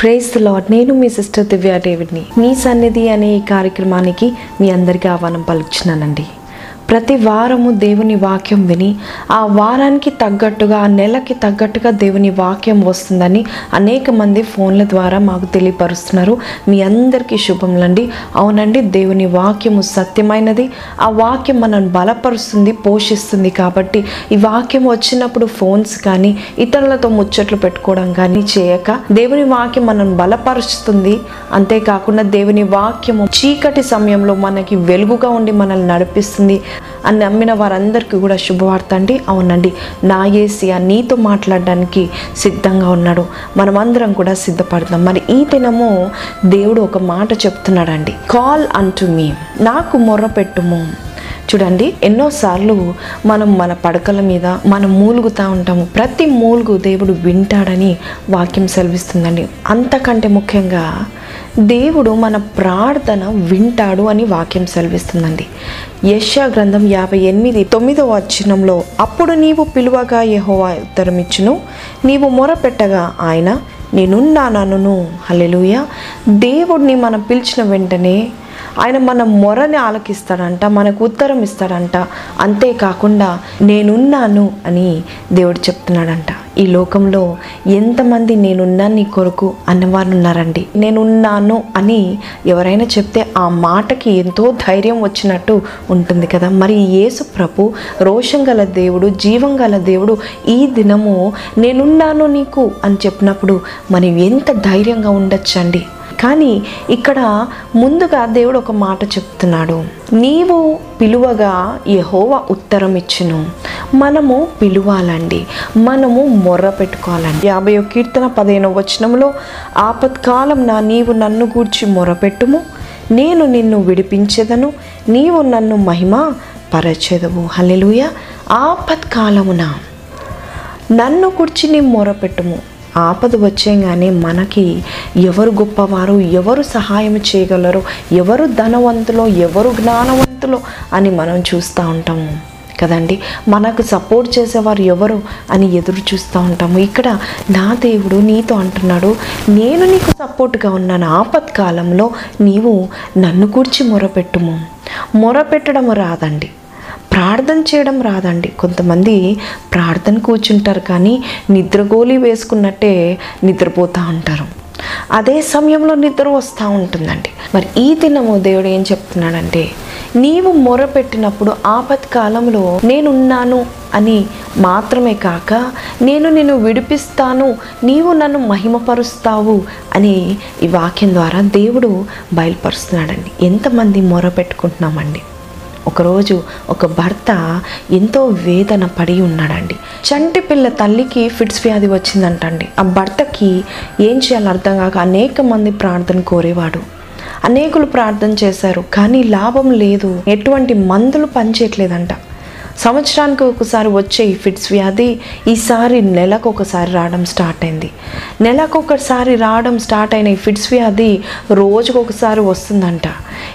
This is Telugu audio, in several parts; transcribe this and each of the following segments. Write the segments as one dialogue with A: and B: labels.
A: ప్రేస్ లాడ్ నేను మీ సిస్టర్ దివ్య డేవిడ్ని. మీ సన్నిధి అనే ఈ కార్యక్రమానికి మీ అందరికీ ఆహ్వానం పలుకుచున్నానండి. ప్రతి వారము దేవుని వాక్యం విని ఆ వారానికి తగ్గట్టుగా ఆ నెలకి తగ్గట్టుగా దేవుని వాక్యం వస్తుందని అనేక మంది ఫోన్ల ద్వారా మాకు తెలియపరుస్తున్నారు. మీ అందరికీ శుభములండి. అవునండి దేవుని వాక్యము సత్యమైనది. ఆ వాక్యం మనల్ని బలపరుస్తుంది పోషిస్తుంది కాబట్టి ఈ వాక్యం వచ్చినప్పుడు ఫోన్స్ కానీ ఇతరులతో ముచ్చట్లు పెట్టుకోవడం కానీ చేయక దేవుని వాక్యం మనల్ని బలపరుస్తుంది. అంతేకాకుండా దేవుని వాక్యము చీకటి సమయంలో మనకి వెలుగుగా ఉండి మనల్ని నడిపిస్తుంది. అని నమ్మిన వారందరికీ కూడా శుభవార్త అండి. అవునండి నా ఏసియా నీతో మాట్లాడడానికి సిద్ధంగా ఉన్నాడు. మనమందరం కూడా సిద్ధపడతాం మరి ఈ దినము దేవుడు ఒక మాట చెప్తున్నాడండి. కాల్ అంటు మీ నాకు మొర్ర పెట్టుము. చూడండి ఎన్నోసార్లు మనం మన పడకల మీద మనం మూలుగుతూ ఉంటాము. ప్రతి మూలుగు దేవుడు వింటాడని వాక్యం సెలవిస్తుందండి. అంతకంటే ముఖ్యంగా దేవుడు మన ప్రార్థన వింటాడు అని వాక్యం సెలవిస్తుందండి. యశా గ్రంథం యాభై ఎనిమిది తొమ్మిదవ వచనంలో అప్పుడు నీవు పిలువగా యహోవా ఉత్తరమిచ్చును. నీవు మొరపెట్టగా ఆయన నేనున్నానను హలెలుయ దేవుడిని మనం పిలిచిన వెంటనే ఆయన మన మొరని ఆలకిస్తాడంట మనకు ఉత్తరం ఇస్తాడంట. అంతేకాకుండా నేనున్నాను అని దేవుడు చెప్తున్నాడంట. ఈ లోకంలో ఎంతమంది నేనున్నా నీ కొరకు అన్నవారు ఉన్నారండి. నేనున్నాను అని ఎవరైనా చెప్తే ఆ మాటకి ఎంతో ధైర్యం వచ్చినట్టు ఉంటుంది కదా. మరి యేసు ప్రభు రోషం గల దేవుడు జీవం గల దేవుడు ఈ దినము నేనున్నాను నీకు అని చెప్పినప్పుడు మనం ఎంత ధైర్యంగా ఉండొచ్చండి? కానీ ఇక్కడ ముందుగా దేవుడు ఒక మాట చెప్తున్నాడు. నీవు పిలువగా యహోవ ఉత్తరం ఇచ్చును మనము పిలువాలండి. మనము మొర్ర పెట్టుకోవాలండి. యాభై కీర్తన పదిహేను వచనంలో ఆపత్కాలం నా నీవు నన్ను గూర్చి మొరపెట్టుము నేను నిన్ను విడిపించెదను. నీవు నన్ను మహిమ పరచెదవు. హల్లెలూయ. ఆపత్కాలమున నన్ను కూర్చి నీ మొరపెట్టుము ఆపద వచ్చేగానే మనకి ఎవరు గొప్పవారు ఎవరు సహాయం చేయగలరు ఎవరు ధనవంతులో ఎవరు జ్ఞానవంతులో అని మనం చూస్తూ ఉంటాము కదండి. మనకు సపోర్ట్ చేసేవారు ఎవరు అని ఎదురు చూస్తూ ఉంటాము ఇక్కడ నా దేవుడు నీతో అంటున్నాడు నేను నీకు సపోర్ట్గా ఉన్నాను. ఆపత్కాలంలో నీవు నన్ను కూర్చి మొరపెట్టుము. మొరపెట్టడం రాదండి. ప్రార్థన చేయడం రాదండి. కొంతమంది ప్రార్థన కూర్చుంటారు కానీ నిద్రగోలి వేసుకున్నట్టే నిద్రపోతూ ఉంటారు. అదే సమయంలో నిద్ర వస్తూ ఉంటుందండి. మరి ఈ దినము దేవుడు ఏం చెప్తున్నాడంటే నీవు మొరపెట్టినప్పుడు ఆపత్కాలంలో నేనున్నాను అని మాత్రమే కాక నేను నిన్ను విడిపిస్తాను నీవు నన్ను మహిమపరుస్తావు అని ఈ వాక్యం ద్వారా దేవుడు బయలుపరుస్తున్నాడండి. ఎంతమంది మొర పెట్టుకుంటున్నామండి ఒకరోజు ఒక భర్త ఎంతో వేదన పడి ఉన్నాడండి. చంటి పిల్ల తల్లికి ఫిట్స్ వ్యాధి వచ్చిందంటండి. ఆ భర్తకి ఏం చేయాలో అర్థం కాక అనేక మంది ప్రార్థన కోరేవాడు. అనేకులు ప్రార్థన చేశారు కానీ లాభం లేదు. ఎటువంటి మందులు పనిచేయట్లేదంట. సంవత్సరానికి ఒకసారి వచ్చే ఈ ఫిట్స్ వ్యాధి ఈసారి నెలకు ఒకసారి రావడం స్టార్ట్ అయింది. నెలకు ఒకసారి రావడం స్టార్ట్ అయిన ఈ ఫిట్స్ వ్యాధి రోజుకు ఒకసారి వస్తుందంట.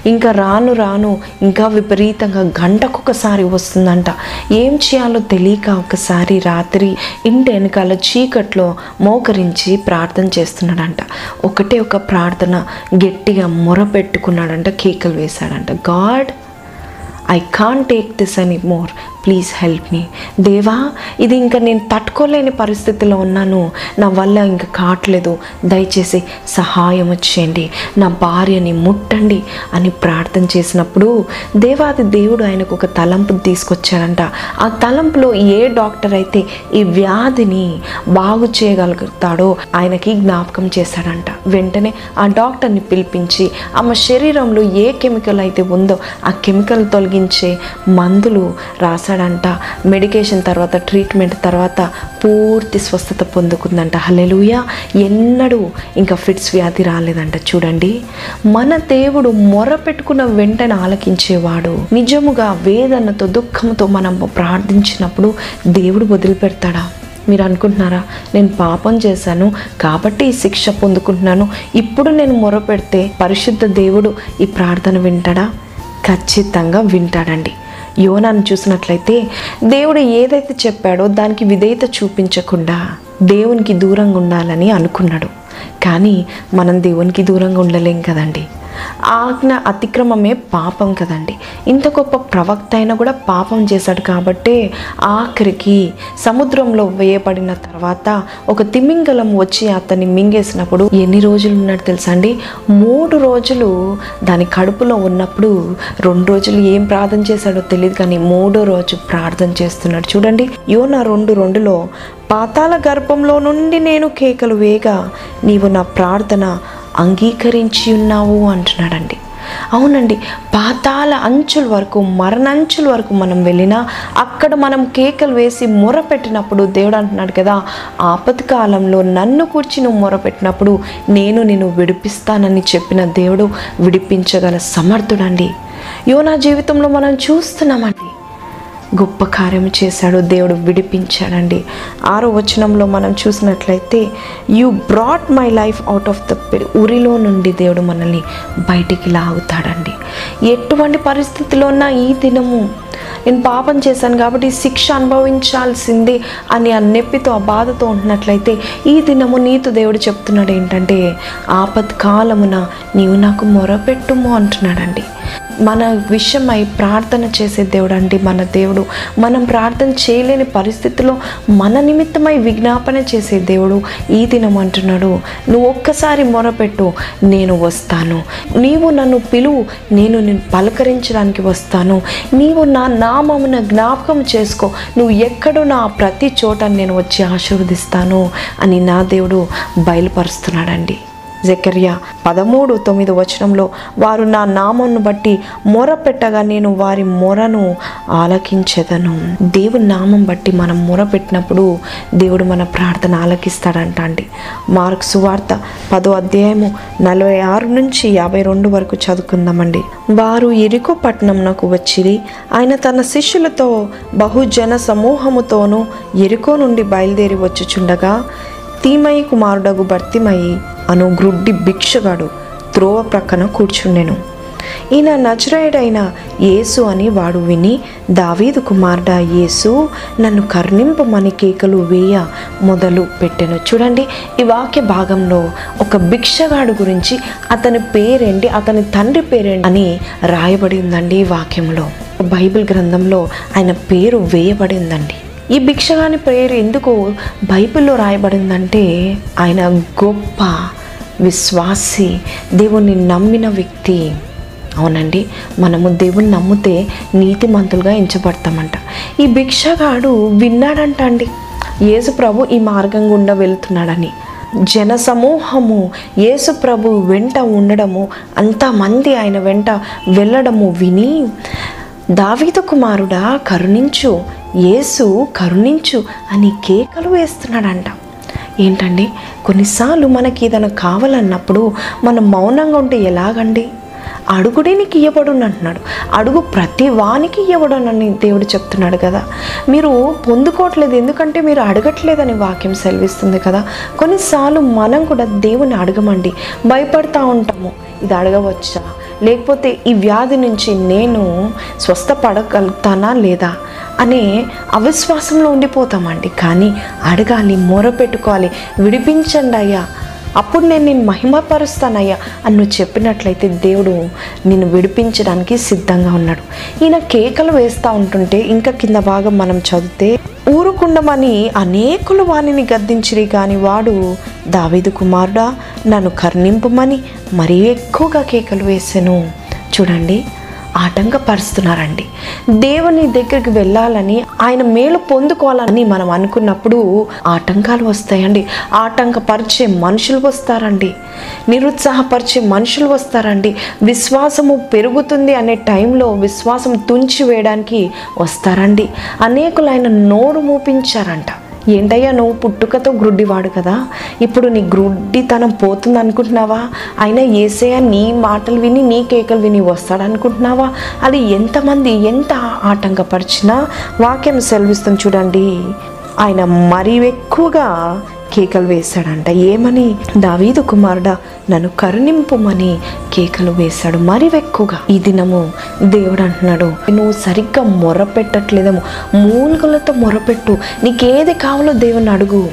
A: ఇంకా రాను రాను ఇంకా విపరీతంగా గంటకొకసారి వస్తుందంట. ఏం చేయాలో తెలియక ఒకసారి రాత్రి ఇంటి వెనకాల చీకట్లో మోకరించి ప్రార్థన చేస్తున్నాడంట. ఒకటే ఒక ప్రార్థన గట్టిగా మొర పెట్టుకున్నాడంట కేకలు వేశాడంట. God I can't take this any more please help me దేవా ఇది ఇంకా నేను తట్టుకోలేని పరిస్థితిలో ఉన్నాను. నా వల్ల ఇంకా కావట్లేదు. దయచేసి సహాయం వచ్చేయండి నా భార్యని ముట్టండి అని ప్రార్థన చేసినప్పుడు దేవాది దేవుడు ఆయనకు ఒక తలంపు తీసుకొచ్చారంట. ఆ తలంపులో ఏ డాక్టర్ అయితే ఈ వ్యాధిని బాగు చేయగలుగుతాడో ఆయనకి జ్ఞాపకం చేశాడంట. వెంటనే ఆ డాక్టర్ని పిలిపించి ఆమె శరీరంలో ఏ కెమికల్ అయితే ఉందో ఆ కెమికల్ తొలగించే మందులు రాశాడంట మెడికేషన్ తర్వాత ట్రీట్మెంట్ తర్వాత పూర్తి స్వస్థత పొందుకుందంట. హలెలుయ ఎన్నడూ ఇంకా ఫిట్స్ వ్యాధి రాలేదంట. చూడండి. మన దేవుడు మొర పెట్టుకున్న వెంటనే ఆలకించేవాడు. నిజముగా వేదనతో దుఃఖంతో మనం ప్రార్థించినప్పుడు దేవుడు వదిలిపెడతాడా? మీరు అనుకుంటున్నారా? నేను పాపం చేశాను కాబట్టి ఈ శిక్ష పొందుకుంటున్నాను. ఇప్పుడు నేను మొర పెడితే పరిశుద్ధ దేవుడు ఈ ప్రార్థన వింటాడా? ఖచ్చితంగా వింటాడండి. యోనాను చూసినట్లయితే దేవుడు ఏదైతే చెప్పాడో దానికి విధేయత చూపించకుండా దేవునికి దూరంగా ఉండాలని అనుకున్నాడు. కానీ మనం దేవునికి దూరంగా ఉండలేం కదండి. ఆజ్ఞ అతిక్రమమే పాపం కదండి. ఇంత గొప్ప ప్రవక్త అయినా కూడా పాపం చేశాడు కాబట్టి ఆఖరికి సముద్రంలో వేయబడిన తర్వాత ఒక తిమింగలం వచ్చి అతన్ని మింగేసినప్పుడు ఎన్ని రోజులు ఉన్నాడు తెలుసా అండి? మూడు రోజులు దాని కడుపులో ఉన్నప్పుడు రెండు రోజులు ఏం ప్రార్థన చేశాడో తెలియదు కానీ మూడో రోజు ప్రార్థన చేస్తున్నాడు. చూడండి యోనా రెండు రెండులో పాతాల గర్భంలో నుండి నేను కేకలు వేగా నీవు నా ప్రార్థన అంగీకరించి ఉన్నావు అంటున్నాడండి. అవునండి పాతాల అంచుల వరకు మరణంచుల వరకు మనం వెళ్ళినా అక్కడ మనం కేకలు వేసి మొర పెట్టినప్పుడు దేవుడు అంటున్నాడు కదా ఆపత్కాలంలో కాలంలో నన్ను కూర్చి నువ్వు మొర పెట్టినప్పుడు నేను నిన్ను విడిపిస్తానని చెప్పిన దేవుడు విడిపించగల సమర్థుడండి. యోనా జీవితంలో మనం చూస్తున్నామండి. గొప్ప కార్యం చేశాడు దేవుడు విడిపించాడండి. ఆరో వచనంలో మనం చూసినట్లయితే you brought my life out of the ఉరిలో నుండి దేవుడు మనల్ని బయటికి లాగుతాడండి. ఎటువంటి పరిస్థితిలో ఉన్న ఈ దినము నేను పాపం చేశాను కాబట్టి శిక్ష అనుభవించాల్సిందే అని ఆ నొప్పితో ఆ బాధతో ఉంటున్నట్లయితే ఈ దినము నీతో దేవుడు చెప్తున్నాడు ఏంటంటే ఆపత్కాలమున నీవు నాకు మొరపెట్టుము అంటున్నాడండి. మన విషయమై ప్రార్థన చేసే దేవుడు అండి మన దేవుడు. మనం ప్రార్థన చేయలేని పరిస్థితిలో మన నిమిత్తమై విజ్ఞాపన చేసే దేవుడు ఈ దినం అంటున్నాడు. నువ్వు ఒక్కసారి మొరపెట్టు నేను వస్తాను. నీవు నన్ను పిలువు నేను నేను పలకరించడానికి వస్తాను. నీవు నా నామమున జ్ఞాపకం చేసుకో నువ్వు ఎక్కడో నా ప్రతి చోట నేను వచ్చి ఆశీర్వదిస్తాను అని నా దేవుడు బయలుపరుస్తున్నాడండి. జకర్యా పదమూడు తొమ్మిది వచనంలో వారు నా నామను బట్టి మొర పెట్టగా నేను వారి మొరను ఆలకించదను. దేవుని నామం బట్టి మనం మొర పెట్టినప్పుడు దేవుడు మన ప్రార్థన ఆలకిస్తాడంట అండి మార్క్ సువార్త పదో అధ్యాయము నలభై ఆరు నుంచి యాభై రెండు వరకు చదువుకుందామండి. వారు ఇరుకో పట్టణంనకు వచ్చిరి ఆయన తన శిష్యులతో బహుజన సమూహముతోనూ ఎరుకో నుండి బయలుదేరి వచ్చుచుండగా తీమయి కుమారుడగు భర్తిమయి అను గ్రుడ్డి భిక్షగాడు త్రోవ ప్రక్కన కూర్చుండెను. ఈయన నజరాయుడైన యేసు అని వాడు విని దావీదు కుమారుడ యేసు నన్ను కర్ణింపమని కేకలు వేయ మొదలు పెట్టెను. చూడండి ఈ వాక్య భాగంలో ఒక భిక్షగాడు గురించి అతని పేరేంటి అతని తండ్రి పేరేంటి అని రాయబడి ఉందండి ఈ వాక్యంలో. బైబిల్ గ్రంథంలో ఆయన పేరు వేయబడిందండి. ఈ భిక్షగాని పేరు ఎందుకు బైబిల్లో రాయబడిందంటే ఆయన గొప్ప విశ్వాసి దేవుణ్ణి నమ్మిన వ్యక్తి. అవునండి. మనము దేవుని నమ్మితే నీతిమంతులుగా ఎంచబడతామంట. ఈ భిక్షగాడు విన్నాడంట అండి యేసు ప్రభు ఈ మార్గం గుండా వెళ్తున్నాడని. జన సమూహము యేసు ప్రభు వెంట ఉండడము అంతమంది ఆయన వెంట వెళ్ళడము విని దావీదు కుమారుడా కరుణించు. యేసు కరుణించు అని కేకలు వేస్తున్నాడంట. ఏంటండి? కొన్నిసార్లు మనకి ఏదైనా కావాలన్నప్పుడు మనం మౌనంగా ఉంటే ఎలాగండి? అడుగుడే నీకు ఇవ్వబడును అంటున్నాడు. అడుగు ప్రతి వానికి ఇవ్వబడునని దేవుడు చెప్తున్నాడు కదా. మీరు పొందుకోవట్లేదు ఎందుకంటే మీరు అడగట్లేదని వాక్యం సెలవిస్తుంది కదా. కొన్నిసార్లు మనం కూడా దేవుని అడగమండి. భయపడతా ఉంటాము. ఇది అడగవచ్చా? లేకపోతే ఈ వ్యాధి నుంచి నేను స్వస్థపడగలుగుతానా లేదా? అనే అవిశ్వాసంలో ఉండిపోతామండి. కానీ అడగాలి మొర పెట్టుకోవాలి విడిపించండి అయ్యా. అప్పుడు నేను నేను మహిమపరుస్తానయ్యా అని నువ్వు చెప్పినట్లయితే దేవుడు నిన్ను విడిపించడానికి సిద్ధంగా ఉన్నాడు. ఈయన కేకలు వేస్తూ ఉంటుంటే ఇంకా కింద భాగం మనం చదివితే ఊరుకుండమని అనేకులు వాణిని గద్దించిరి కానీ వాడు దావీదు కుమారుడా నన్ను కర్ణింపమని మరీ ఎక్కువగా కేకలు వేసాను. చూడండి ఆటంకపరుస్తున్నారండి. దేవుని దగ్గరికి వెళ్ళాలని ఆయన మేలు పొందుకోవాలని మనం అనుకున్నప్పుడు ఆటంకాలు వస్తాయండి. ఆటంకపరిచే మనుషులు వస్తారండి. నిరుత్సాహపరిచే మనుషులు వస్తారండి. విశ్వాసము పెరుగుతుంది అనే టైంలో విశ్వాసం తుంచి వేయడానికి వస్తారండి. అనేకులు ఆయన నోరు మూపించారంట. ఏంటయ్యా నువ్వు పుట్టుకతో గ్రుడ్డివాడు కదా? ఇప్పుడు నీ గ్రుడ్డితనం పోతుంది అనుకుంటున్నావా అయినా ఏసయ్య నీ మాటలు విని నీ కేకలు విని వస్తాడు అనుకుంటున్నావా అది ఎంతమంది ఎంత ఆటంకపరిచినా వాక్యం సెలవిస్తుంది చూడండి. ఆయన మరీ ఎక్కువగా కేకలు వేశాడంట. ఏమని? దావీదు కుమారుడా నన్ను కరుణింపుమని కేకలు వేశాడు. మరి ఎక్కువగా ఈ దినము దేవుడు అంటున్నాడు నువ్వు సరిగ్గా మొరపెట్టట్లేదేమో. మూలుగులతో మొరపెట్టు. నీకేది కావాలో దేవుని అడుగు.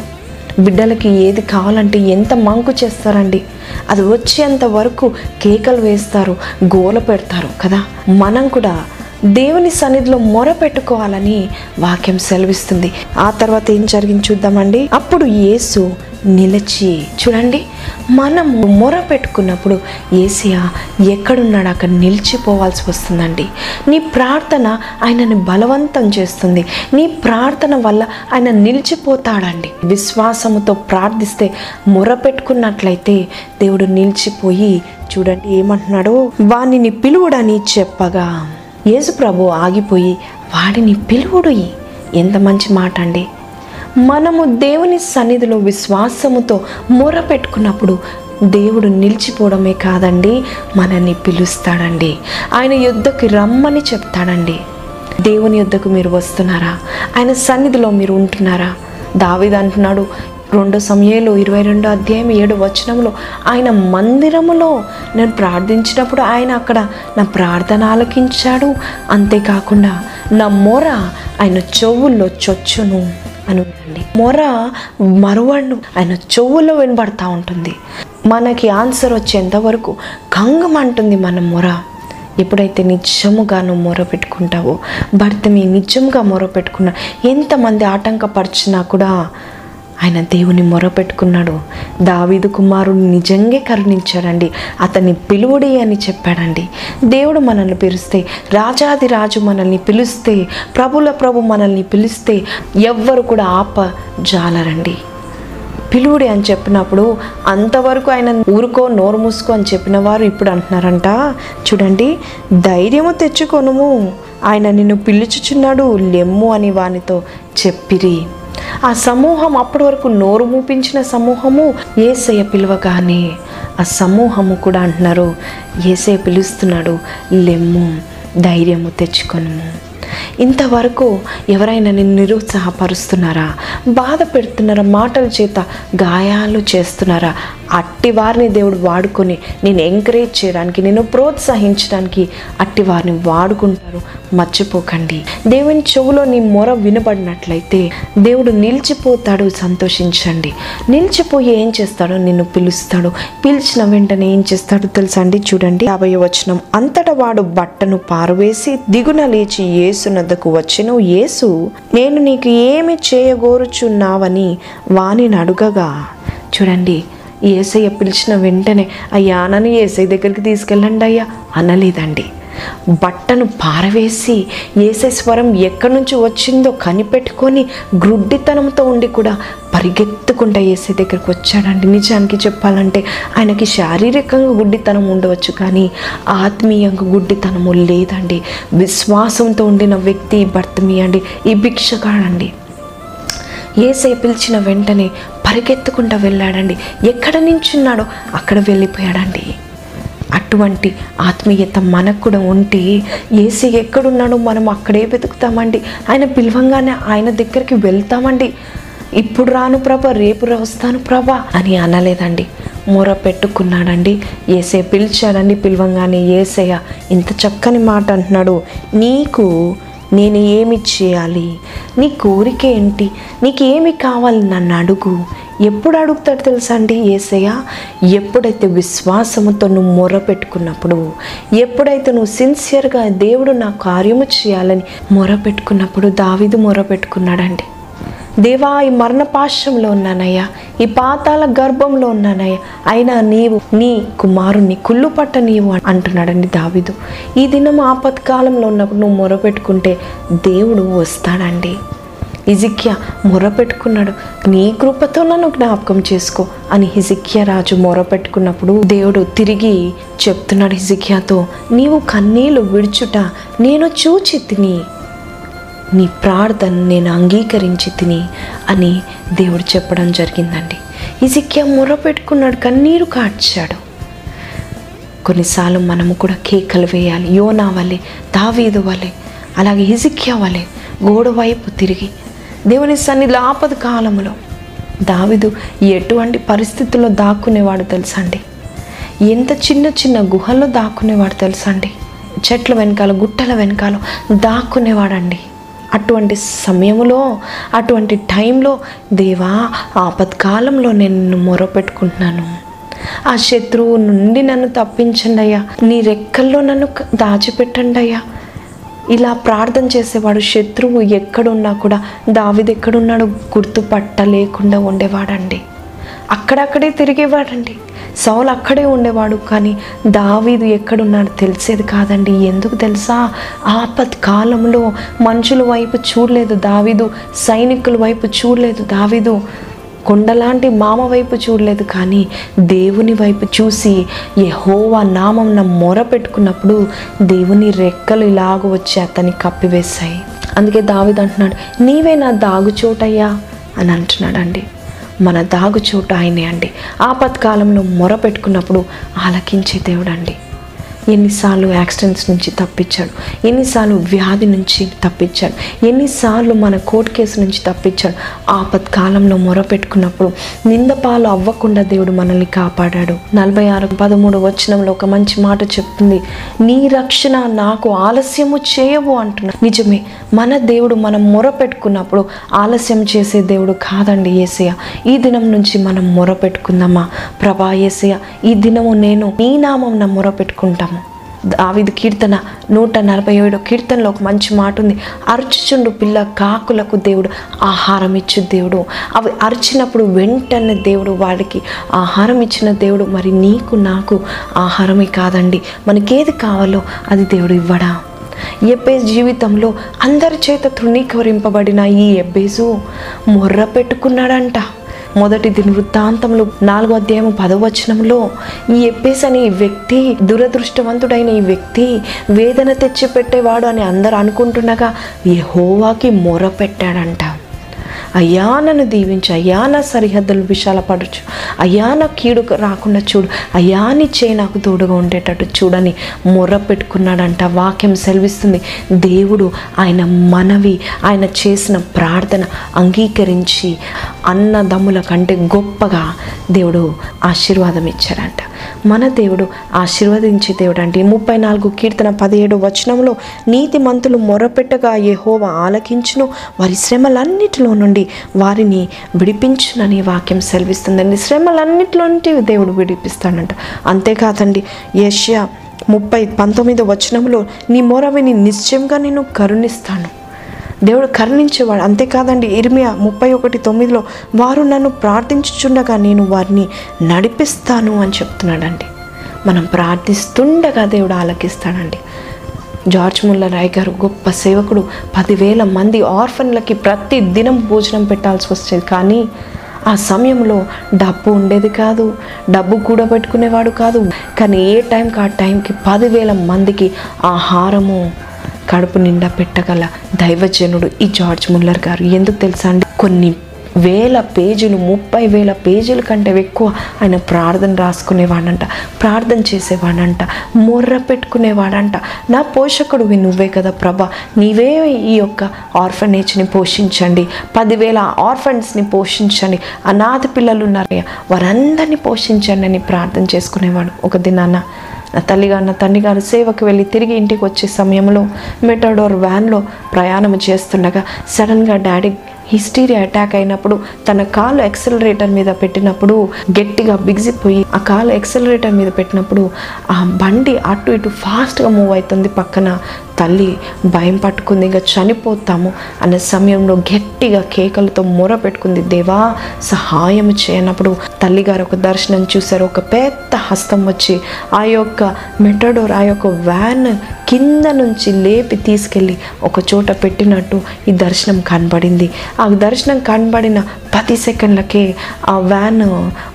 A: బిడ్డలకి ఏది కావాలంటే ఎంత మంకు చేస్తారండి. అది వచ్చేంత వరకు కేకలు వేస్తారు గోల పెడతారు కదా. మనం కూడా దేవుని సన్నిధిలో మొర పెట్టుకోవాలని వాక్యం సెలవిస్తుంది. ఆ తర్వాత ఏం జరిగింది చూద్దామండి. అప్పుడు యేసు నిలిచి చూడండి మనము మొర పెట్టుకున్నప్పుడు ఏసియా ఎక్కడున్నాడు? అక్కడ నిలిచిపోవాల్సి వస్తుందండి. నీ ప్రార్థన ఆయనని బలవంతం చేస్తుంది. నీ ప్రార్థన వల్ల ఆయన నిలిచిపోతాడండి. విశ్వాసముతో ప్రార్థిస్తే మొర పెట్టుకున్నట్లయితే దేవుడు నిలిచిపోయి చూడండి ఏమంటున్నాడు? వానిని పిలువుడని చెప్పగా యేసుప్రభు ఆగిపోయి వాడిని పిలువుడు ఎంత మంచి మాట అండి మనము దేవుని సన్నిధిలో విశ్వాసముతో మొర పెట్టుకున్నప్పుడు దేవుడు నిలిచిపోవడమే కాదండి మనల్ని పిలుస్తాడండి. ఆయన యుద్ధకి రమ్మని చెప్తాడండి. దేవుని యుద్ధకు మీరు వస్తున్నారా? ఆయన సన్నిధిలో మీరు ఉంటున్నారా? దావిది అంటున్నాడు రెండో సమయంలో ఇరవై రెండో అధ్యాయం ఏడు వచనంలో ఆయన మందిరములో నేను ప్రార్థించినప్పుడు ఆయన అక్కడ నా ప్రార్థన ఆలకించాడు. అంతేకాకుండా నా మొర ఆయన చెవుల్లో చొచ్చును అని మొర మరువడు ఆయన చెవుల్లో వినబడతా ఉంటుంది. మనకి ఆన్సర్ వచ్చేంత వరకు అంటుంది మన మొర. ఎప్పుడైతే నిజముగా నువ్వు మొర పెట్టుకుంటావో భర్త మీ నిజంగా మొర పెట్టుకున్నా ఎంతమంది ఆటంకపరిచినా కూడా ఆయన దేవుని మొరపెట్టుకున్నాడు. దావీదు కుమారుడు నిజంగా కరుణించాడండి. అతన్ని పిలువుడి అని చెప్పాడండి. దేవుడు మనల్ని పిలిస్తే రాజాది రాజు మనల్ని పిలిస్తే ప్రభుల ప్రభు మనల్ని పిలిస్తే ఎవ్వరు కూడా ఆప జాలరండి పిలువుడి అని చెప్పినప్పుడు అంతవరకు ఆయన ఊరుకో నోరు మూసుకో అని చెప్పిన వారు ఇప్పుడు అంటున్నారంట. చూడండి ధైర్యము తెచ్చుకొనుము. ఆయన నిన్ను పిలుచుచున్నాడు లెమ్ము అని వానితో చెప్పిరి. ఆ సమూహం అప్పటి వరకు నోరు మూపించిన సమూహము ఏసయ్య పిలవగానే ఆ సమూహము కూడా అంటున్నారు ఏసయ్య పిలుస్తున్నాడు లెమ్ము ధైర్యము తెచ్చుకొనము. ఇంతవరకు ఎవరైనా నిన్ను నిరుత్సాహపరుస్తున్నారా? బాధ పెడుతున్నారా? మాటల చేత గాయాలు చేస్తున్నారా? అట్టి వారిని దేవుడు వాడుకొని నేను ఎంకరేజ్ చేయడానికి నేను ప్రోత్సహించడానికి అట్టి వారిని వాడుకుంటారు. మర్చిపోకండి. దేవుని చెవులో నీ మొర వినబడినట్లయితే దేవుడు నిలిచిపోతాడు సంతోషించండి. నిలిచిపోయి ఏం చేస్తాడో నిన్ను పిలుస్తాడు. పిలిచిన వెంటనే ఏం చేస్తాడో తెలుసా అండి? చూడండి. యాభై వచనం. అంతటా వాడు బట్టను పారవేసి దిగున లేచి యేసునద్దకు వచ్చిన. యేసు నేను నీకు ఏమి చేయగోరుచున్నావని వానిని అడుగగా చూడండి. ఏసయ్య పిలిచిన వెంటనే అయ్యా నన్ను ఏసై దగ్గరికి తీసుకెళ్ళండి అయ్యా. అనలేదండి. బట్టను పారవేసి ఏసై స్వరం ఎక్కడి నుంచి వచ్చిందో కనిపెట్టుకొని గ్రుడ్డితనంతో ఉండి కూడా పరిగెత్తుకుంటా ఏసై దగ్గరికి వచ్చాడండి. నిజానికి చెప్పాలంటే ఆయనకి శారీరకంగా గుడ్డితనం ఉండవచ్చు కానీ ఆత్మీయంగా గుడ్డితనము లేదండి. విశ్వాసంతో ఉండిన వ్యక్తి భర్తమీ అండి. ఈ భిక్షగాడండి. ఏసై పిలిచిన వెంటనే పరిగెత్తుకుంటూ వెళ్ళాడండి. ఎక్కడ నించున్నాడో అక్కడ వెళ్ళిపోయాడండి. అటువంటి ఆత్మీయత మనకు కూడా ఉంటే ఏసీ ఎక్కడున్నాడో మనం అక్కడే వెతుకుతామండి. ఆయన పిలవంగానే ఆయన దగ్గరికి వెళ్తామండి. ఇప్పుడు రాను ప్రభా రేపు రా- వస్తాను ప్రభా అని అనలేదండి. మూర పెట్టుకున్నాడండి. ఏసే పిలిచాడండి పిలవంగానే ఏసయ్య ఇంత చక్కని మాట అంటున్నాడు. నీకు నేను ఏమి చేయాలి? నీ కోరిక ఏంటి? నీకు ఏమి కావాలి నన్ను అడుగు. ఎప్పుడు అడుగుతాడు తెలుసా అండి ఏసయ్య? ఎప్పుడైతే విశ్వాసముతో నువ్వు మొర పెట్టుకున్నప్పుడు ఎప్పుడైతే నువ్వు సిన్సియర్గా దేవుడు నా కార్యము చేయాలని మొర పెట్టుకున్నప్పుడు దావిదు మొర పెట్టుకున్నాడండి దేవా ఈ మరణపాశంలో ఉన్నానయ్యా. ఈ పాతాల గర్భంలో ఉన్నానయ్యా. అయినా నీవు నీ కుమారుణ్ణి కుళ్ళు పట్ట నీవు అంటున్నాడండి దావిదు. ఈ దినం ఆపత్కాలంలో ఉన్నప్పుడు నువ్వు మొరపెట్టుకుంటే దేవుడు వస్తాడండి. హిజిక్య మొరపెట్టుకున్నాడు. నీ కృపతో నన్ను జ్ఞాపకం చేసుకో అని హిజిక్య రాజు మొరపెట్టుకున్నప్పుడు దేవుడు తిరిగి చెప్తున్నాడు హిజిక్యాతో నీవు కన్నీళ్ళు విడుచుట నేను చూచి తిని నీ ప్రార్థన నేను అంగీకరించి తిని అని దేవుడు చెప్పడం జరిగిందండి. హిజిక్యా మొర పెట్టుకున్నాడు కన్నీరు కాడ్చాడు కొన్నిసార్లు మనము కూడా కేకలు వేయాలి యోనా వలె దావీదు వలె అలాగే హిజిక్యా వలె గోడ వైపు తిరిగి దేవుని సన్నిధిలో ఆపద కాలంలో దావీదు ఎటువంటి పరిస్థితుల్లో దాక్కునేవాడు తెలుసండి? ఎంత చిన్న చిన్న గుహల్లో దాక్కునేవాడు తెలుసండి? చెట్ల వెనకాల గుట్టల వెనకాల దాక్కునేవాడండి. అటువంటి సమయంలో అటువంటి టైంలో దేవా ఆపత్కాలంలో నేను నిన్ను మొరపెట్టుకుంటున్నాను. ఆ శత్రువు నుండి నన్ను తప్పించండి అయ్యా. నీ రెక్కల్లో నన్ను దాచిపెట్టండి అయ్యా. ఇలా ప్రార్థన చేసేవాడు శత్రువు ఎక్కడున్నా కూడా దావిది ఎక్కడున్నాడో గుర్తుపట్టలేకుండా ఉండేవాడండి. అక్కడక్కడే తిరిగేవాడండి. సౌలు అక్కడే ఉండేవాడు కానీ దావీదు ఎక్కడున్నాడు తెలిసేది కాదండి. ఎందుకు తెలుసా? ఆపత్ కాలంలో మనుషుల వైపు చూడలేదు దావీదు సైనికుల వైపు చూడలేదు దావీదు కొండలాంటి మామ వైపు చూడలేదు. కానీ దేవుని వైపు చూసి యహోవా నామం మొర పెట్టుకున్నప్పుడు దేవుని రెక్కలు ఇలాగ వచ్చి అతన్ని కప్పివేశాయి. అందుకే దావిదంటున్నాడు నీవే నా దాగుచోటయ్యా అని అంటున్నాడండి. మన దాగుచోటు ఆయనే అండి. ఆపత్కాలంలో మొర పెట్టుకున్నప్పుడు ఆలకించే దేవుడు అండి ఎన్నిసార్లు యాక్సిడెంట్స్ నుంచి తప్పించాడు. ఎన్నిసార్లు వ్యాధి నుంచి తప్పించాడు. ఎన్నిసార్లు మన కోర్టు కేసు నుంచి తప్పించాడు. ఆపత్కాలంలో కాలంలో మొరపెట్టుకున్నప్పుడు నిందపాలు అవ్వకుండా దేవుడు మనల్ని కాపాడాడు. నలభై ఆరు పదమూడు వచనంలో ఒక మంచి మాట చెప్తుంది. నీ రక్షణ నాకు ఆలస్యము చేయవు అంటున్నాడు నిజమే మన దేవుడు మనం మొరపెట్టుకున్నప్పుడు ఆలస్యం చేసే దేవుడు కాదండి ఏసయ్య. ఈ దినం నుంచి మనం మొరపెట్టుకుందామా? ప్రభా ఏసయ్య ఈ దినము నేను నీ నామం మొరపెట్టుకుంటాము? దావిది కీర్తన నూట నలభై ఏడు కీర్తనలో ఒక మంచి మాట ఉంది అరుచుచుండు పిల్ల కాకులకు దేవుడు ఆహారం ఇచ్చు దేవుడు. అవి అరిచినప్పుడు వెంటనే దేవుడు వాడికి ఆహారం ఇచ్చిన దేవుడు. మరి నీకు నాకు ఆహారమే కాదండి. మనకేది కావాలో అది దేవుడు ఇవ్వడా? ఎబ్బేజ్ జీవితంలో అందరి చేత తృణీకరింపబడిన ఈ ఎబ్బేజు మొర్ర పెట్టుకున్నాడంట మొదటి దిన వృత్తాంతంలో నాలుగో అధ్యాయం పదవచనంలో ఈ ఎప్పేస్ అనే ఈ వ్యక్తి దురదృష్టవంతుడైన ఈ వ్యక్తి వేదన తెచ్చిపెట్టేవాడు అని అందరు అనుకుంటుండగా యెహోవాకి మొర పెట్టాడంట. అయ్యా నన్ను దీవించు. అయ్యా నా సరిహద్దులు విశాలపడచ్చు అయ్యా నా కీడు రాకుండా చూడు. అయ్యా నీ చేయి నాకు తోడుగా ఉండేటట్టు చూడని మొర్ర పెట్టుకున్నాడంట వాక్యం సెలవిస్తుంది. దేవుడు ఆయన మనవి ఆయన చేసిన ప్రార్థన అంగీకరించి అన్నదమ్ముల కంటే గొప్పగా దేవుడు ఆశీర్వాదం ఇచ్చాడంట మన దేవుడు ఆశీర్వదించే దేవుడు అంటే ముప్పై నాలుగు కీర్తన పదిహేడు వచనంలో నీతి మంతులు మొరపెట్టగా యహోవ ఆలకించును. వారి శ్రమలన్నిటిలో నుండి వారిని విడిపించునని వాక్యం సెలవిస్తుందండి. శ్రమలన్నిటిలో నుండి దేవుడు విడిపిస్తాడంట. అంతేకాదండి యష్యా ముప్పై పంతొమ్మిదో వచనంలో నీ మొరవిని నిశ్చయంగా నేను కరుణిస్తాను. దేవుడు కరుణించేవాడు. అంతేకాదండి ఇర్మియా ముప్పై ఒకటి తొమ్మిదిలో వారు నన్ను ప్రార్థించుచుండగా నేను వారిని నడిపిస్తాను అని చెప్తున్నాడండి. మనం ప్రార్థిస్తుండగా దేవుడు ఆలకిస్తాడండి. జార్జ్ ముల్లా రాయ్ గారు గొప్ప సేవకుడు. పదివేల మంది ఆర్ఫన్లకి ప్రతి దినం భోజనం పెట్టాల్సి వచ్చేది కానీ ఆ సమయంలో డబ్బు ఉండేది కాదు. డబ్బు కూడబెట్టుకునేవాడు కాదు. కానీ ఏ టైంకి ఆ టైంకి పదివేల మందికి ఆహారము కడుపు నిండా పెట్టగల దైవజనుడు ఈ జార్జ్ ముల్లర్ గారు. ఎందుకు తెలుసా అండి? కొన్ని వేల పేజీలు ముప్పై వేల పేజీల కంటే ఎక్కువ ఆయన ప్రార్థన రాసుకునేవాడంట ప్రార్థన చేసేవాడంట మొర్ర పెట్టుకునేవాడంట. నా పోషకుడు నువ్వే కదా ప్రభా నీవే ఈ యొక్క ఆర్ఫనేజ్ని పోషించండి పదివేల ఆర్ఫన్స్ని పోషించండి అనాథ పిల్లలు ఉన్నారయ్యా వారందరినీ పోషించండి అని ప్రార్థన చేసుకునేవాడు. ఒక దినాన నా తల్లిగారు నా తండ్రిగారు సేవకు వెళ్ళి తిరిగి ఇంటికి వచ్చే సమయంలో మెటాడోర్ వ్యాన్లో ప్రయాణం చేస్తుండగా సడన్గా డాడీ హిస్టీరియా అటాక్ అయినప్పుడు తన కాలు ఎక్సలరేటర్ మీద పెట్టినప్పుడు గట్టిగా బిగిసిపోయి ఆ కాలు ఎక్సలరేటర్ మీద పెట్టినప్పుడు ఆ బండి అటు ఇటు ఫాస్ట్గా మూవ్ అవుతుంది పక్కన. తల్లి భయం పట్టుకుంది ఇంకా చనిపోతాము అనే సమయంలో గట్టిగా కేకలతో మొర పెట్టుకుంది. దేవా సహాయం చేయనప్పుడు తల్లిగారు ఒక దర్శనం చూశారు. ఒక పెద్ద హస్తం వచ్చి ఆ యొక్క మెటడోర్ ఆ యొక్క వ్యాన్ కింద నుంచి లేపి తీసుకెళ్ళి ఒక చోట పెట్టినట్టు ఈ దర్శనం కనబడింది. ఆ దర్శనం కనబడిన పది సెకండ్లకే ఆ వ్యాన్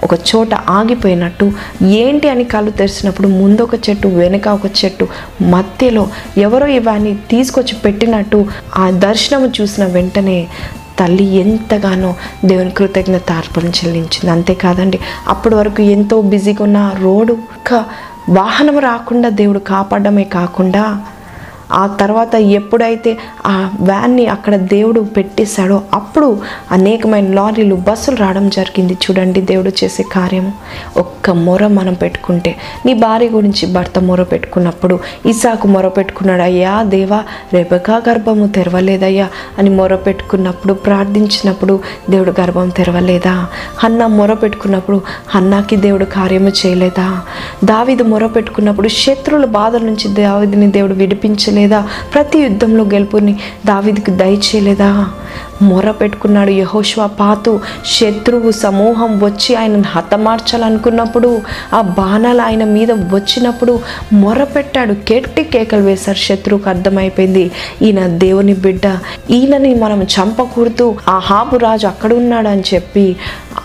A: ఒక చోట ఆగిపోయినట్టు ఏంటి అని కళ్ళు తెరిచినప్పుడు ముందు ఒక చెట్టు వెనక ఒక చెట్టు మధ్యలో ఎవరో ఈ వ్యాన్ని తీసుకొచ్చి పెట్టినట్టు ఆ దర్శనం చూసిన వెంటనే తల్లి ఎంతగానో దేవుని కృతజ్ఞత అర్పణ చెల్లించింది. అంతేకాదండి అప్పటి వరకు ఎంతో బిజీగా ఉన్న రోడ్డు ఒక్క వాహనం రాకుండా దేవుడు కాపాడమే కాకుండా ఆ తర్వాత ఎప్పుడైతే ఆ వ్యాన్ని అక్కడ దేవుడు పెట్టేశాడో అప్పుడు అనేకమైన లారీలు బస్సులు రావడం జరిగింది. చూడండి దేవుడు చేసే కార్యము. ఒక్క మొర మనం పెట్టుకుంటే నీ భార్య గురించి భర్త మొర పెట్టుకున్నప్పుడు ఇసాకు మొర పెట్టుకున్నాడు అయ్యా దేవా రేపకా గర్భము తెరవలేదయ్యా అని మొర పెట్టుకున్నప్పుడు ప్రార్థించినప్పుడు దేవుడు గర్భం తెరవలేదా? అన్న మొర పెట్టుకున్నప్పుడు హన్నాకి దేవుడు కార్యము చేయలేదా? దావిది మొర పెట్టుకున్నప్పుడు శత్రువుల బాధల నుంచి దావిదిని దేవుడు విడిపించలేదు? ప్రతి యుద్ధంలో గెలుపుని దావిదికి దయచేయలేదా? మొర పెట్టుకున్నాడు యహోష్వా. పాతు శత్రువు సమూహం వచ్చి ఆయనను హతమార్చాలనుకున్నప్పుడు ఆ బాణాలు ఆయన మీద వచ్చినప్పుడు మొర పెట్టాడు. కెట్టి కేకలు వేశారు. శత్రువుకు అర్థమైపోయింది ఈయన దేవుని బిడ్డ ఈయనని మనం చంపకూడదు ఆ హాబు రాజు అక్కడ ఉన్నాడు అని చెప్పి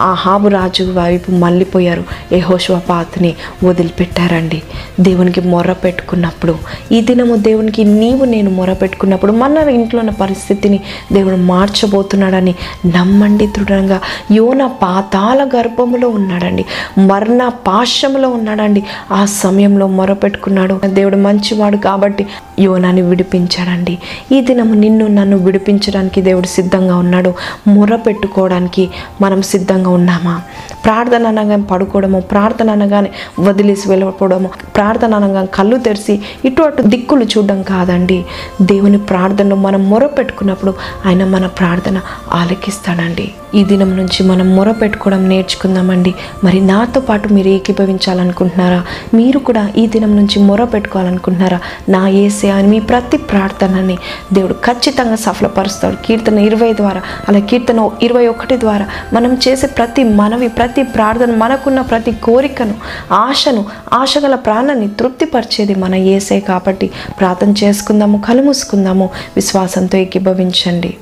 A: ఆ హాబు రాజు వైపు మళ్ళీపోయారు. యహోష్వా పాతని వదిలిపెట్టారండి. దేవునికి మొర పెట్టుకున్నప్పుడు ఈ దినము దేవునికి నీవు నేను మొర పెట్టుకున్నప్పుడు మన ఇంట్లో ఉన్న పరిస్థితిని దేవుడు మార్చబోతున్నాడని నమ్మండి దృఢంగా. యోన పాతాల గర్భములో ఉన్నాడండి. మరణ పాశములో ఉన్నాడండి. ఆ సమయంలో మొరపెట్టుకున్నాడు. దేవుడు మంచివాడు కాబట్టి యోనాని విడిపించాడండి. ఈ దినము నిన్ను నన్ను విడిపించడానికి దేవుడు సిద్ధంగా ఉన్నాడు. మొర పెట్టుకోవడానికి మనం సిద్ధంగా ఉన్నామా? ప్రార్థన అనగానే పడుకోవడము ప్రార్థన అనగానే వదిలేసి వెళ్ళిపోవడము ప్రార్థన అనగానే కళ్ళు తెరిచి ఇటు అటు దిక్కులు చూడడం కాదండి. దేవుని ప్రార్థనలో మనం మొర పెట్టుకున్నప్పుడు ఆయన మన ప్రార్థన ఆలకిస్తాడండి ఈ దినం నుంచి మనం మొర పెట్టుకోవడం నేర్చుకుందామండి. మరి నాతో పాటు మీరు ఏకీభవించాలనుకుంటున్నారా? మీరు కూడా ఈ దినం నుంచి మొర పెట్టుకోవాలనుకుంటున్నారా? నా ఏసే అని మీ ప్రతి ప్రార్థనని దేవుడు ఖచ్చితంగా సఫలపరుస్తాడు. కీర్తన ఇరవై ద్వారా అలా కీర్తన ఇరవై ఒకటి ద్వారా మనం చేసే ప్రతి మనవి ప్రతి ప్రార్థన మనకున్న ప్రతి కోరికను ఆశను ఆశగల ప్రాణాన్ని తృప్తిపరిచేది మన ఏసే కాబట్టి ప్రార్థన చేసుకుందాము కలుముసుకుందాము విశ్వాసంతో ఏకీభవించండి.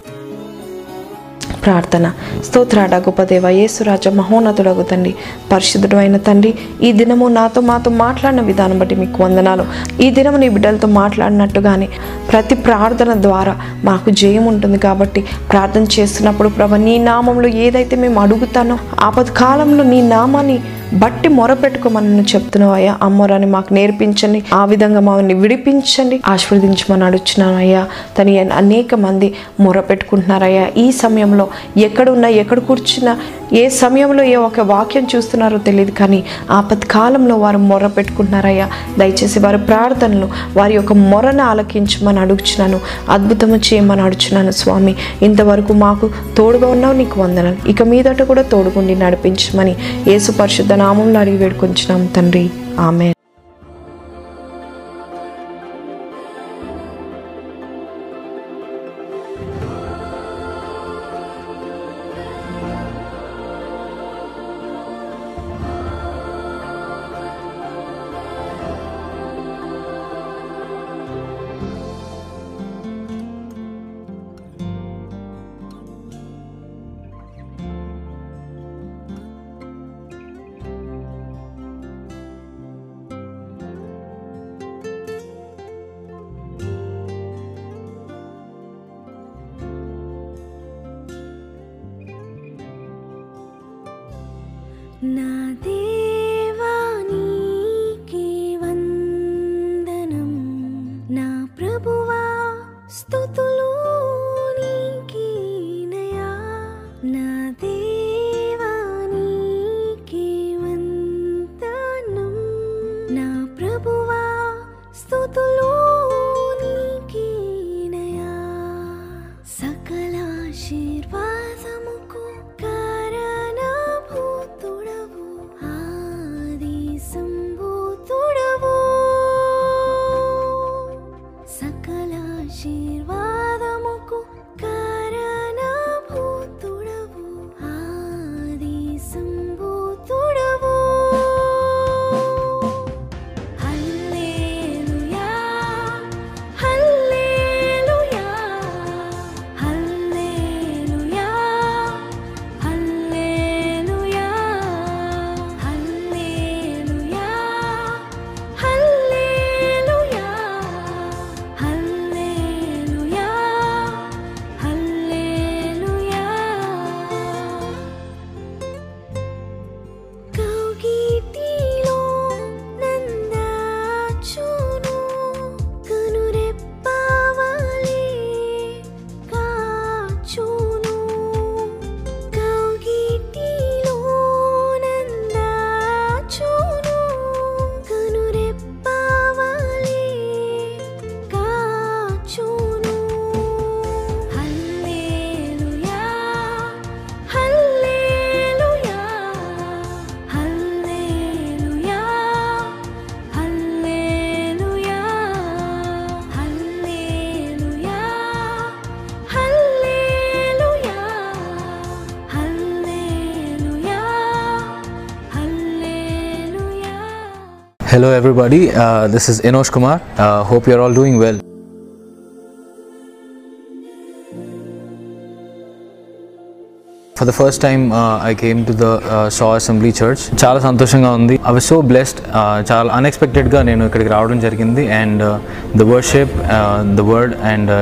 A: ప్రార్థన. స్తోత్రాడ గొప్పదేవ యేసురాజ మహోన్నతుడగు తండ్రి పరిశుద్ధుడు అయిన తండ్రి ఈ దినము నాతో మాతో మాట్లాడిన విధానం బట్టి మీకు వందనాలు. ఈ దినము నీ బిడ్డలతో మాట్లాడినట్టుగానే ప్రతి ప్రార్థన ద్వారా మాకు జయం ఉంటుంది కాబట్టి ప్రార్థన చేస్తున్నప్పుడు ప్రభ నీ నామంలో ఏదైతే మేము అడుగుతానో ఆపద కాలంలో నీ నామాన్ని బట్టి మొరపెట్టుకోమని చెప్తున్నావు అయ్యా. ఆ మొరని మాకు నేర్పించండి. ఆ విధంగా మమ్మల్ని విడిపించండి. ఆశీర్వదించమని అడుగుతున్నాను అయ్యా. తని అనేక మంది మొరపెట్టుకుంటున్నారయ్యా ఈ సమయంలో ఎక్కడున్నా ఎక్కడ కూర్చున్నా ఏ సమయంలో ఏ ఒక వాక్యం చూస్తున్నారో తెలియదు కానీ ఆపత్కాలంలో వారు మొర పెట్టుకుంటున్నారయ్యా. దయచేసి వారి ప్రార్థనలు వారి యొక్క మొరను ఆలకించమని అడుగుచున్నాను. అద్భుతము చేయమని అడుగుచున్నాను స్వామి. ఇంతవరకు మాకు తోడుగా ఉన్నావు నీకు వందనాలు. ఇక మీదట కూడా తోడుగుండి నడిపించమని యేసు పరిశుద్ధ నామంలో అడిగి వేడుకొంచున్నాం తండ్రి. ఆమె
B: hello everybody this is Enosh Kumar hope you are all doing well for the first time I came to the saw assembly church చాలా సంతోషంగా ఉంది. ఐ వాజ్ సో బ్లెస్డ్ చాలా అన్ఎక్స్పెక్టెడ్గా నేను ఇక్కడికి రావడం జరిగింది. And the worship the word and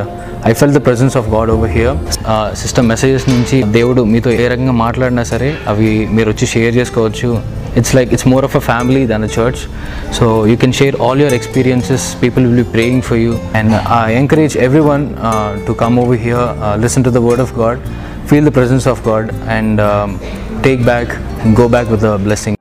B: I felt the presence of God over here system messages నుంచి దేవుడు మీతో ఏ రకంగా మాట్లాడినా సరే అవి మీరు వచ్చి షేర్ చేసుకోవచ్చు. It's like it's more of a family than a church so you can share all your experiences people will be praying for you and I encourage everyone to come over here listen to the word of God feel the presence of God and um, take back and go back with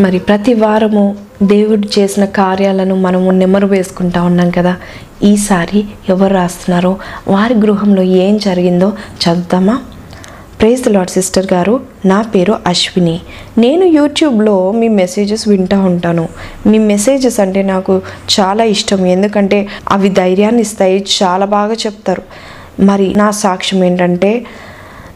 A: మరి ప్రతి వారము దేవుడు చేసిన కార్యాలను మనము నెమరు వేసుకుంటా ఉన్నాం కదా. ఈసారి ఎవరు రాస్తున్నారో వారి గృహంలో ఏం జరిగిందో చదువుతామా? ప్రేజ్ లాడ్ సిస్టర్ గారు. నా పేరు అశ్విని. నేను యూట్యూబ్లో మీ మెసేజెస్ వింటూ ఉంటాను. మీ మెసేజెస్ అంటే నాకు చాలా ఇష్టం. ఎందుకంటే అవి ధైర్యాన్ని ఇస్తాయి చాలా బాగా చెప్తారు. మరి నా సాక్ష్యం ఏంటంటే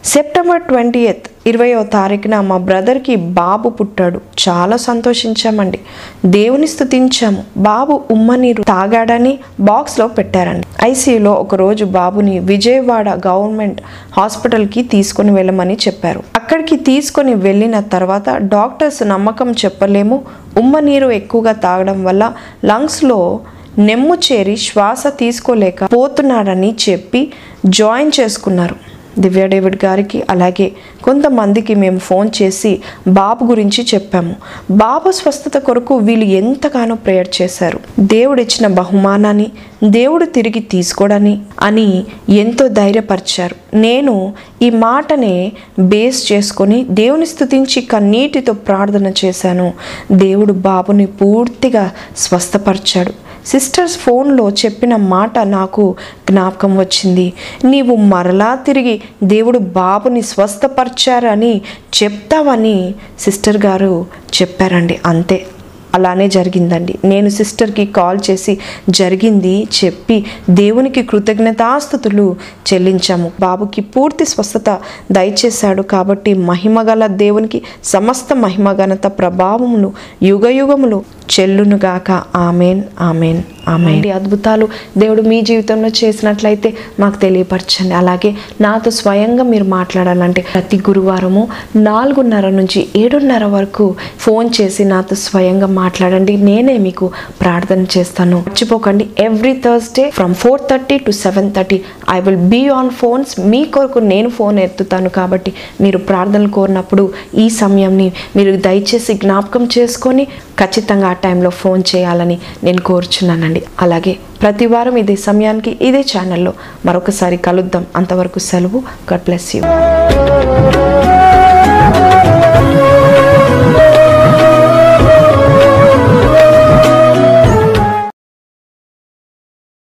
A: సెప్టెంబర్ ట్వంటీ ఎయిత్ ఇరవయో తారీఖున మా బ్రదర్కి బాబు పుట్టాడు. చాలా సంతోషించామండి. దేవుని స్థుతించాము బాబు ఉమ్మనీరు తాగాడని బాక్స్లో పెట్టారండి. ఐసీయూలో ఒకరోజు బాబుని విజయవాడ గవర్నమెంట్ హాస్పిటల్కి తీసుకొని వెళ్ళమని చెప్పారు. అక్కడికి తీసుకొని వెళ్ళిన తర్వాత డాక్టర్స్ నమ్మకం చెప్పలేము. ఉమ్మ నీరు ఎక్కువగా తాగడం వల్ల లంగ్స్లో నెమ్ము చేరి శ్వాస తీసుకోలేక పోతున్నాడని చెప్పి జాయిన్ చేసుకున్నారు. దివ్య డేవిడ్ గారికి అలాగే కొంతమందికి మేము ఫోన్ చేసి బాబు గురించి చెప్పాము. బాబు స్వస్థత కొరకు వీళ్ళు ఎంతగానో ప్రేయర్ చేశారు. దేవుడిచ్చిన బహుమానాన్ని దేవుడు తిరిగి తీసుకోడని అని ఎంతో ధైర్యపరిచారు. నేను ఈ మాటనే బేస్ చేసుకొని దేవుని స్థుతించి కన్నీటితో ప్రార్థన చేశాను. దేవుడు బాబుని పూర్తిగా స్వస్థపరిచాడు. సిస్టర్స్ ఫోన్లో చెప్పిన మాట నాకు జ్ఞాపకం వచ్చింది. నీవు మరలా తిరిగి దేవుడు బాబుని స్వస్థపరిచారని చెప్తావని సిస్టర్ గారు చెప్పారండి. అంతే. అలానే జరిగిందండి. నేను సిస్టర్కి కాల్ చేసి జరిగింది చెప్పి దేవునికి కృతజ్ఞతాస్థుతులు చెల్లించాము. బాబుకి పూర్తి స్వస్థత దయచేశాడు కాబట్టి మహిమగల దేవునికి సమస్త మహిమఘనత ప్రభావములు యుగయుగములు చెల్లునుగాక. Amen amen. ఈ అద్భుతాలు దేవుడు మీ జీవితంలో చేసినట్లయితే మాకు తెలియపరచండి. అలాగే నాతో స్వయంగా మీరు మాట్లాడాలంటే ప్రతి గురువారము నాలుగున్నర నుంచి ఏడున్నర వరకు ఫోన్ చేసి నాతో స్వయంగా మాట్లాడండి. నేనే మీకు ప్రార్థన చేస్తాను. మర్చిపోకండి. Every Thursday from four thirty to seven thirty I will be on phones మీ కొరకు నేను ఫోన్ ఎత్తుతాను కాబట్టి మీరు ప్రార్థనలు కోరినప్పుడు ఈ సమయంని మీరు దయచేసి జ్ఞాపకం చేసుకొని ఖచ్చితంగా ఆ టైంలో ఫోన్ చేయాలని నేను కోరుచున్నానండి. అలాగే ప్రతి వారం ఇదే సమయానికి ఇదే ఛానల్లో మరొకసారి కలుద్దాం. అంతవరకు సెలవు. God bless you